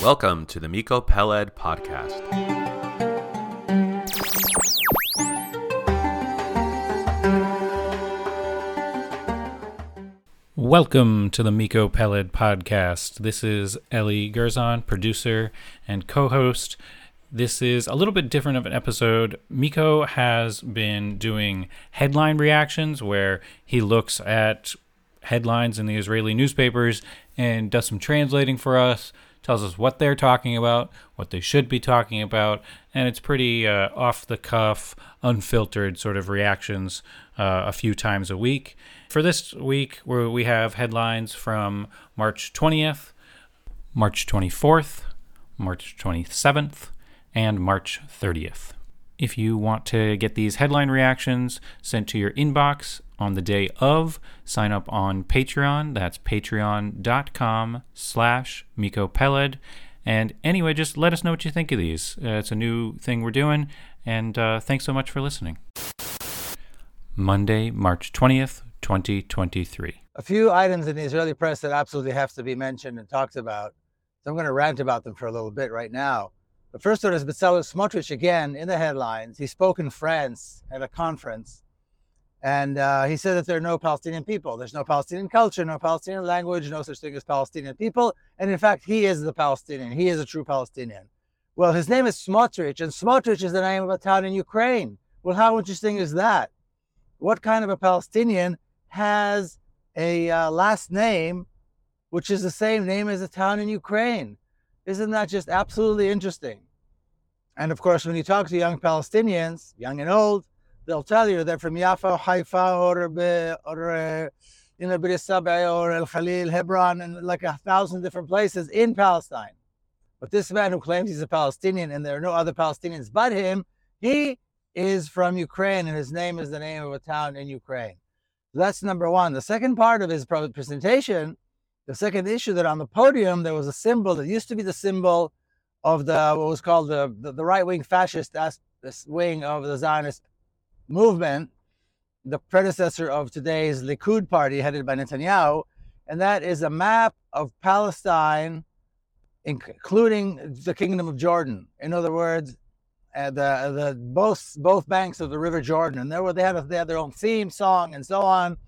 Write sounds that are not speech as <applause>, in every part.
Welcome to the Miko Peled podcast. Welcome to the Miko Peled podcast. This is Eli Gerzon, producer and co host. This is a little bit different of an episode. Miko has been doing headline reactions where he looks at headlines in the Israeli newspapers and does some translating for us, tells us what they're talking about, what they should be talking about, and it's pretty uh, off the cuff, unfiltered sort of reactions uh, a few times a week. For this week, where we have headlines from March 20th, March 24th, March 27th, and March 30th. If you want to get these headline reactions sent to your inbox on the day of, sign up on Patreon. That's patreon.com slash Miko. And anyway, just let us know what you think of these. Uh, it's a new thing we're doing, and uh, thanks so much for listening. Monday, March 20th, 2023. A few items in the Israeli press that absolutely have to be mentioned and talked about. So I'm going to rant about them for a little bit right now. The first one is Bezalel Smotrich again in the headlines. He spoke in France at a conference and uh, he said that there are no Palestinian people. There's no Palestinian culture, no Palestinian language, no such thing as Palestinian people. And in fact, he is the Palestinian. He is a true Palestinian. Well, his name is Smotrich, and Smotrich is the name of a town in Ukraine. Well, how interesting is that? What kind of a Palestinian has a uh, last name which is the same name as a town in Ukraine? Isn't that just absolutely interesting? And of course, when you talk to young Palestinians, young and old, they'll tell you they're from Jaffa, Haifa, or, or uh, you know, Berisabeh or El Khalil, Hebron, and like a thousand different places in Palestine. But this man who claims he's a Palestinian and there are no other Palestinians but him, he is from Ukraine and his name is the name of a town in Ukraine. That's number one. The second part of his presentation, the second issue that on the podium there was a symbol that used to be the symbol of the what was called the the, the right wing fascist this wing of the Zionist movement, the predecessor of today's Likud party headed by Netanyahu, and that is a map of Palestine, including the Kingdom of Jordan. In other words, uh, the the both both banks of the River Jordan, and there were they had they had their own theme song and so on,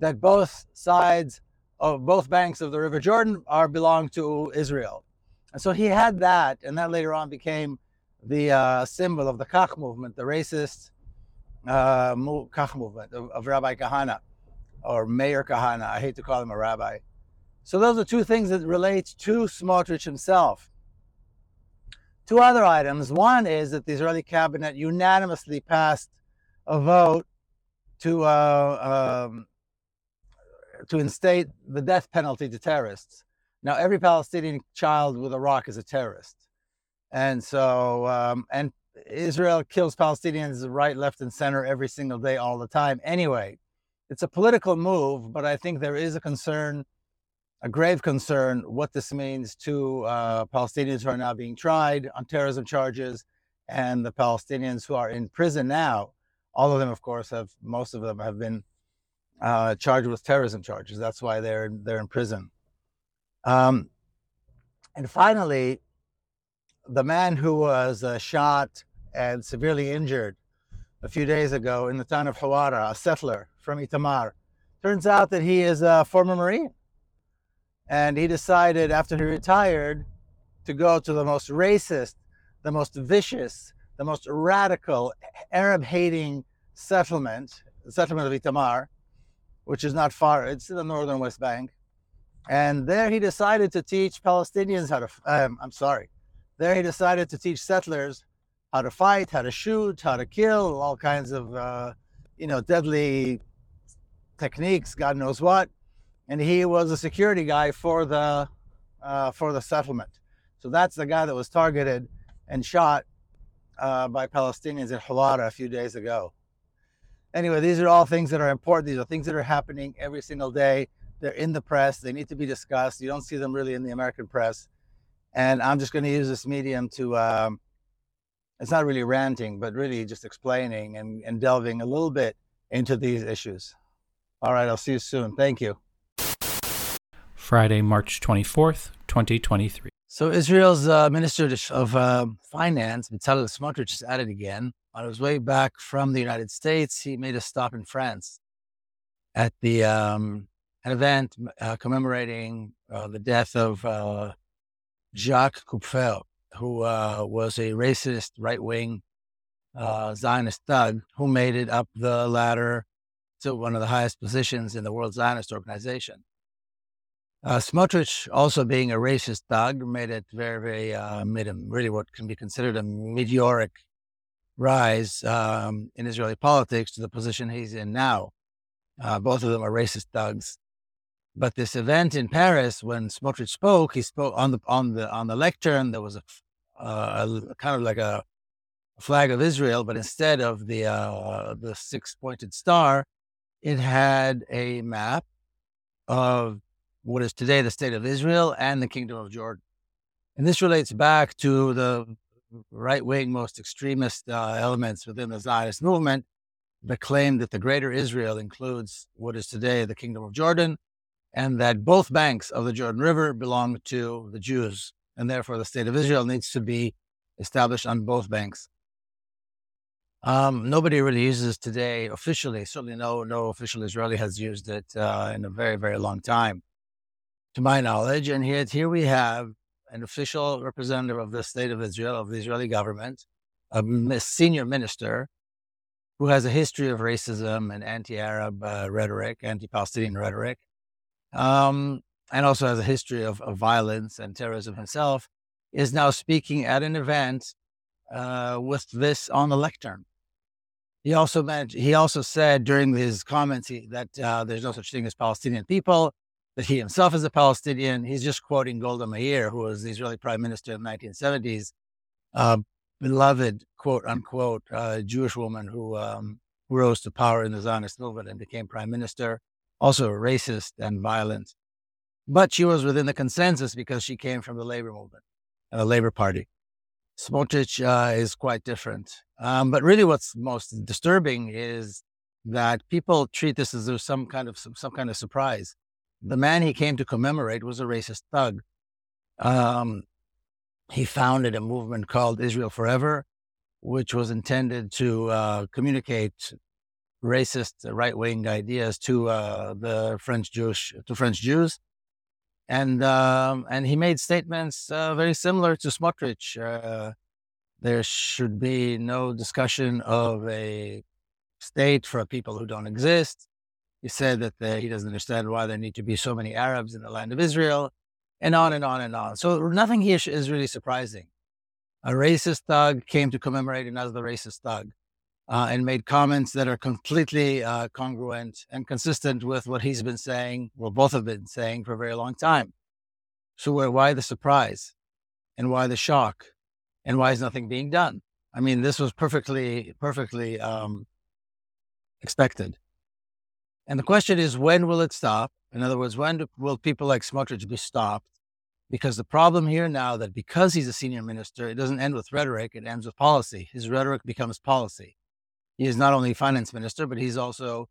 that both sides of both banks of the River Jordan are belong to Israel, and so he had that, and that later on became the uh, symbol of the Kach movement, the racist uh, Kach movement of, of Rabbi Kahane or Meir Kahane. I hate to call him a rabbi. So those are two things that relate to Smotrich himself. Two other items. One is that the Israeli cabinet unanimously passed a vote to uh, um, to instate the death penalty to terrorists. Now, every Palestinian child with a rock is a terrorist, and so um, and Israel kills Palestinians right, left, and center every single day, all the time. Anyway, it's a political move, but I think there is a concern, a grave concern, what this means to uh, Palestinians who are now being tried on terrorism charges and the Palestinians who are in prison now. All of them, of course, have most of them have been uh, charged with terrorism charges. That's why they're they're in prison. Um, and finally, the man who was uh, shot and severely injured a few days ago in the town of Hawara, a settler from Itamar. Turns out that he is a former Marine. And he decided after he retired to go to the most racist, the most vicious, the most radical, Arab hating settlement, the settlement of Itamar, which is not far, it's in the northern West Bank. And there he decided to teach Palestinians how to, um, I'm sorry, there he decided to teach settlers how to fight, how to shoot, how to kill, all kinds of, uh, you know, deadly techniques, God knows what. And he was a security guy for the uh, for the settlement. So that's the guy that was targeted and shot uh, by Palestinians in Hawara a few days ago. Anyway, these are all things that are important. These are things that are happening every single day. They're in the press. They need to be discussed. You don't see them really in the American press. And I'm just going to use this medium to um, it's not really ranting, but really just explaining and, and delving a little bit into these issues. All right, I'll see you soon. Thank you. Friday, March 24th, 2023. So Israel's uh, Minister of uh, Finance, Bezalel Smotrich, is at it again. On his way back from the United States, he made a stop in France at the um, an event uh, commemorating uh, the death of uh, Jacques Kupfer, who uh, was a racist right wing Zionist thug who made it up the ladder to one of the highest positions in the World Zionist Organization. Uh, Smotrich, also being a racist thug, made it very, very, uh, made him really what can be considered a meteoric rise um, in Israeli politics to the position he's in now. Uh, both of them are racist thugs. But this event in Paris, when Smotrich spoke, he spoke on the on the on the lectern. There was a, uh, a kind of like a, flag of Israel, but instead of the uh, the six pointed star, it had a map of what is today the state of Israel and the kingdom of Jordan. And this relates back to the right wing, most extremist uh, elements within the Zionist movement that claim that the greater Israel includes what is today the kingdom of Jordan and that both banks of the Jordan River belong to the Jews. And therefore, the state of Israel needs to be established on both banks. Um, nobody really uses today officially. Certainly, no no official Israeli has used it uh, in a very very long time, to my knowledge. And here here we have an official representative of the state of Israel of the Israeli government, a senior minister who has a history of racism and anti-Arab uh, rhetoric, anti-Palestinian rhetoric, um, and also has a history of, of violence and terrorism himself, is now speaking at an event uh, with this on the lectern. He also meant, he also said during his comments he, that uh, there's no such thing as Palestinian people, that he himself is a Palestinian. He's just quoting Golda Meir, who was the Israeli prime minister in the 1970s, uh, beloved quote unquote uh, Jewish woman who um, rose to power in the Zionist movement and became prime minister. Also racist and violent, but she was within the consensus because she came from the labor movement, the Labor Party. Smotrich uh, is quite different. Um, but really, what's most disturbing is that people treat this as some kind of some, some kind of surprise. The man he came to commemorate was a racist thug. Um, he founded a movement called Israel Forever, which was intended to uh, communicate racist right wing ideas to uh, the French Jewish to French Jews and um, and he made statements uh, very similar to Smotrich. Uh, there should be no discussion of a state for people who don't exist. He said that the, he doesn't understand why there need to be so many Arabs in the land of Israel, and on and on and on. So nothing here is really surprising. A racist thug came to commemorate another racist thug uh, and made comments that are completely uh, congruent and consistent with what he's been saying, well, both have been saying for a very long time. So, why the surprise and why the shock and why is nothing being done? I mean, this was perfectly, perfectly um, expected. And the question is, when will it stop? In other words, when do, will people like Smotrich be stopped? Because the problem here now that because he's a senior minister, it doesn't end with rhetoric, it ends with policy. His rhetoric becomes policy. He is not only finance minister, but he's also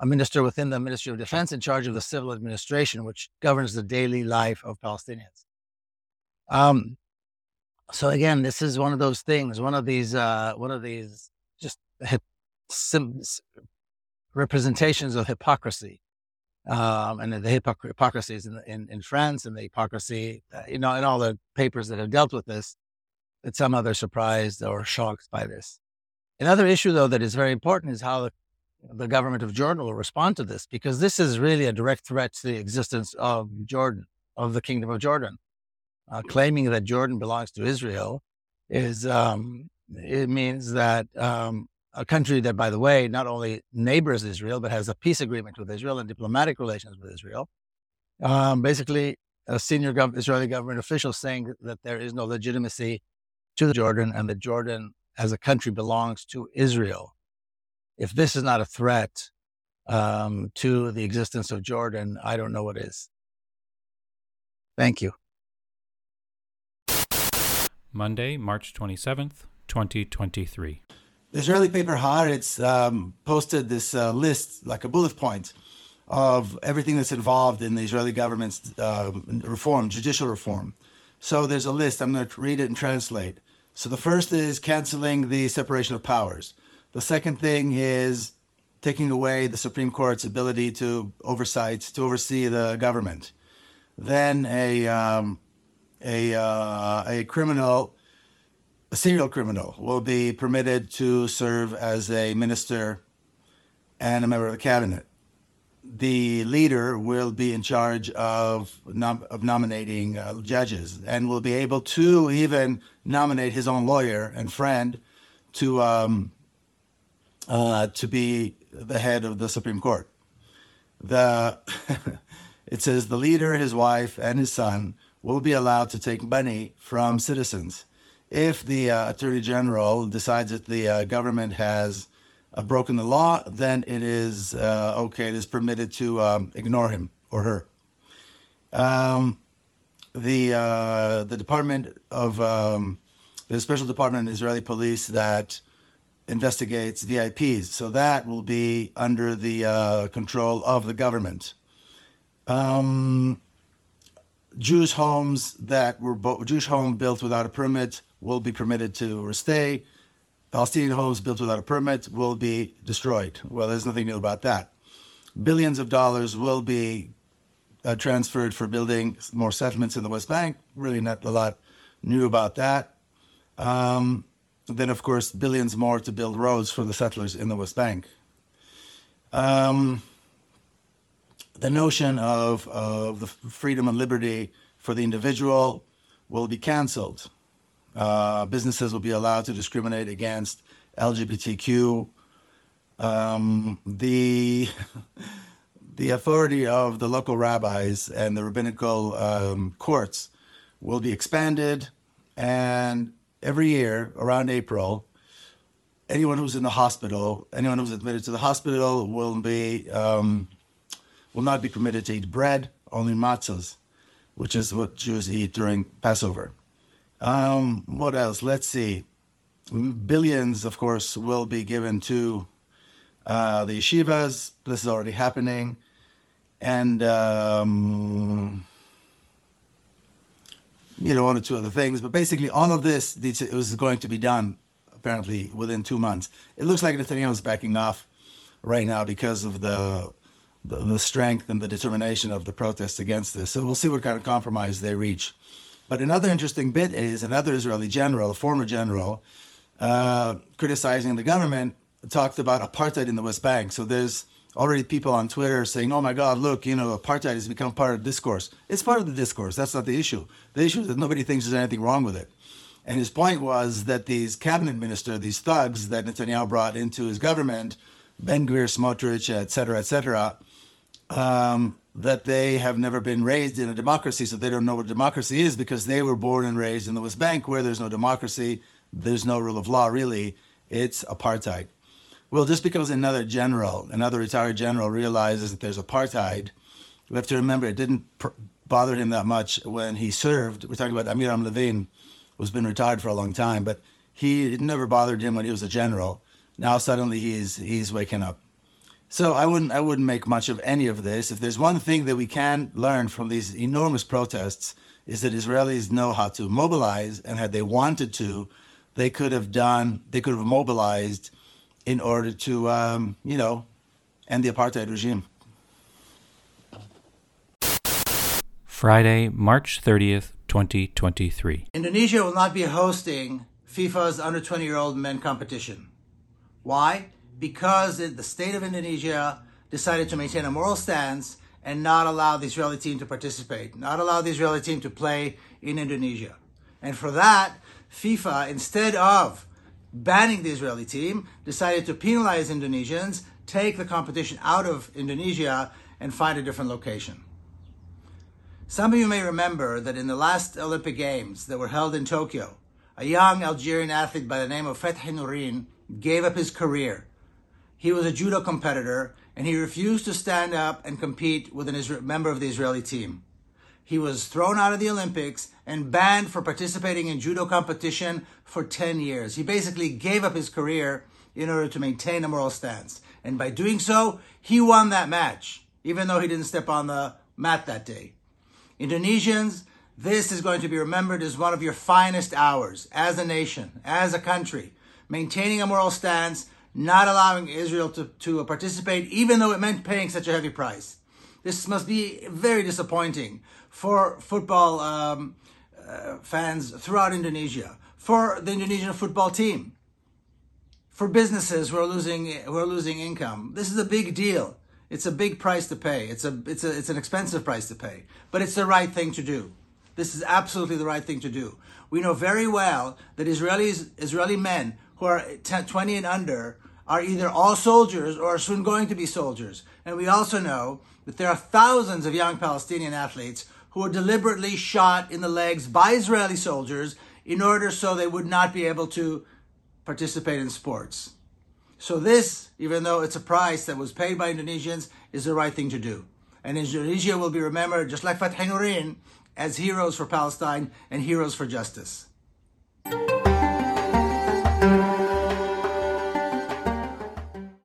a minister within the Ministry of Defense in charge of the civil administration, which governs the daily life of Palestinians. Um, so again, this is one of those things, one of these, uh, one of these just <laughs> sim, representations of hypocrisy, um, and the hypocr- hypocrisies in, in, in France and the hypocrisy, uh, you know, in all the papers that have dealt with this, that some other surprised or shocked by this. Another issue, though, that is very important is how the, the government of Jordan will respond to this, because this is really a direct threat to the existence of Jordan, of the Kingdom of Jordan. Uh, claiming that Jordan belongs to Israel is um, it means that um, a country that, by the way, not only neighbors Israel but has a peace agreement with Israel and diplomatic relations with Israel. Um, basically, a senior gov- Israeli government official saying that there is no legitimacy to Jordan and that Jordan as a country belongs to Israel. If this is not a threat um, to the existence of Jordan, I don't know what is. Thank you. Monday, March 27th, 2023. The Israeli paper Haaretz um, posted this uh, list, like a bullet point, of everything that's involved in the Israeli government's uh, reform, judicial reform. So there's a list. I'm going to read it and translate. So the first is canceling the separation of powers. The second thing is taking away the Supreme Court's ability to oversight to oversee the government. Then a um, a uh, a criminal, a serial criminal, will be permitted to serve as a minister and a member of the cabinet. The leader will be in charge of nom- of nominating uh, judges and will be able to even nominate his own lawyer and friend to um, uh, to be the head of the Supreme Court. The <laughs> it says the leader, his wife, and his son will be allowed to take money from citizens. If the uh, attorney general decides that the uh, government has uh, broken the law, then it is uh, okay. It is permitted to um, ignore him or her. Um, the uh, the Department of um, the Special Department of Israeli Police that investigates VIPs. So that will be under the uh, control of the government. Um, Jewish homes that were bo- Jewish home built without a permit will be permitted to stay. Palestinian homes built without a permit will be destroyed. Well, there's nothing new about that. Billions of dollars will be uh, transferred for building more settlements in the West Bank. Really, not a lot new about that. Um, then, of course, billions more to build roads for the settlers in the West Bank. Um, the notion of, of the freedom and liberty for the individual will be canceled. Uh, businesses will be allowed to discriminate against LGBTQ. Um, the <laughs> the authority of the local rabbis and the rabbinical um, courts will be expanded, and every year around April, anyone who's in the hospital, anyone who's admitted to the hospital will be um, will not be permitted to eat bread, only matzahs, which is what Jews eat during Passover. Um, what else? Let's see. Billions, of course, will be given to uh, the yeshivas. This is already happening. And um, you know, one or two other things. But basically, all of this it was going to be done apparently within two months. It looks like Netanyahu is backing off right now because of the, the, the strength and the determination of the protests against this. So we'll see what kind of compromise they reach. But another interesting bit is another Israeli general, a former general, uh, criticizing the government, talked about apartheid in the West Bank. So there's already people on Twitter saying, "Oh my God, look, you know, apartheid has become part of discourse." It's part of the discourse. That's not the issue. The issue is that nobody thinks there's anything wrong with it. And his point was that these cabinet ministers, these thugs that Netanyahu brought into his government, Ben Gvir, Smotrich, et cetera, et cetera, um, that they have never been raised in a democracy, so they don't know what democracy is because they were born and raised in the West Bank where there's no democracy, there's no rule of law, really. It's apartheid. Well, just because another general, another retired general, realizes that there's apartheid, we have to remember it didn't pr- bother him that much when he served. We're talking about Amiram Levin, who's been retired for a long time, but he it never bothered him when he was a general. Now suddenly he's he's waking up. So I wouldn't I wouldn't make much of any of this. If there's one thing that we can learn from these enormous protests is that Israelis know how to mobilize, and had they wanted to, they could have done they could have mobilized in order to, um, you know, end the apartheid regime. Friday, March 30th, 2023. Indonesia will not be hosting FIFA's under 20 year old men competition. Why? Because the state of Indonesia decided to maintain a moral stance and not allow the Israeli team to participate, not allow the Israeli team to play in Indonesia. And for that, FIFA, instead of banning the Israeli team, decided to penalize Indonesians, take the competition out of Indonesia, and find a different location. Some of you may remember that in the last Olympic Games that were held in Tokyo, a young Algerian athlete by the name of Fethi Nourine gave up his career. He was a judo competitor and he refused to stand up and compete with a member of the Israeli team. He was thrown out of the Olympics and banned for participating in judo competition for 10 years. He basically gave up his career in order to maintain a moral stance. And by doing so, he won that match. even though he didn't step on the mat that day. Indonesians, this is going to be remembered as one of your finest hours as a nation, as a country, maintaining a moral stance, not allowing Israel to, to participate, even though it meant paying such a heavy price. This must be very disappointing for football um, uh, fans throughout Indonesia, for the Indonesian football team, for businesses who are losing who are losing income. This is a big deal. It's a big price to pay. It's a it's a it's an expensive price to pay, but it's the right thing to do. This is absolutely the right thing to do. We know very well that Israelis Israeli men who are 10, 20 and under are either all soldiers or are soon going to be soldiers. And we also know that there are thousands of young Palestinian athletes who were deliberately shot in the legs by Israeli soldiers in order so they would not be able to participate in sports. So this, even though it's a price that was paid by Indonesians, is the right thing to do. And Indonesia will be remembered, just like Fethi Nourine, as heroes for Palestine and heroes for justice.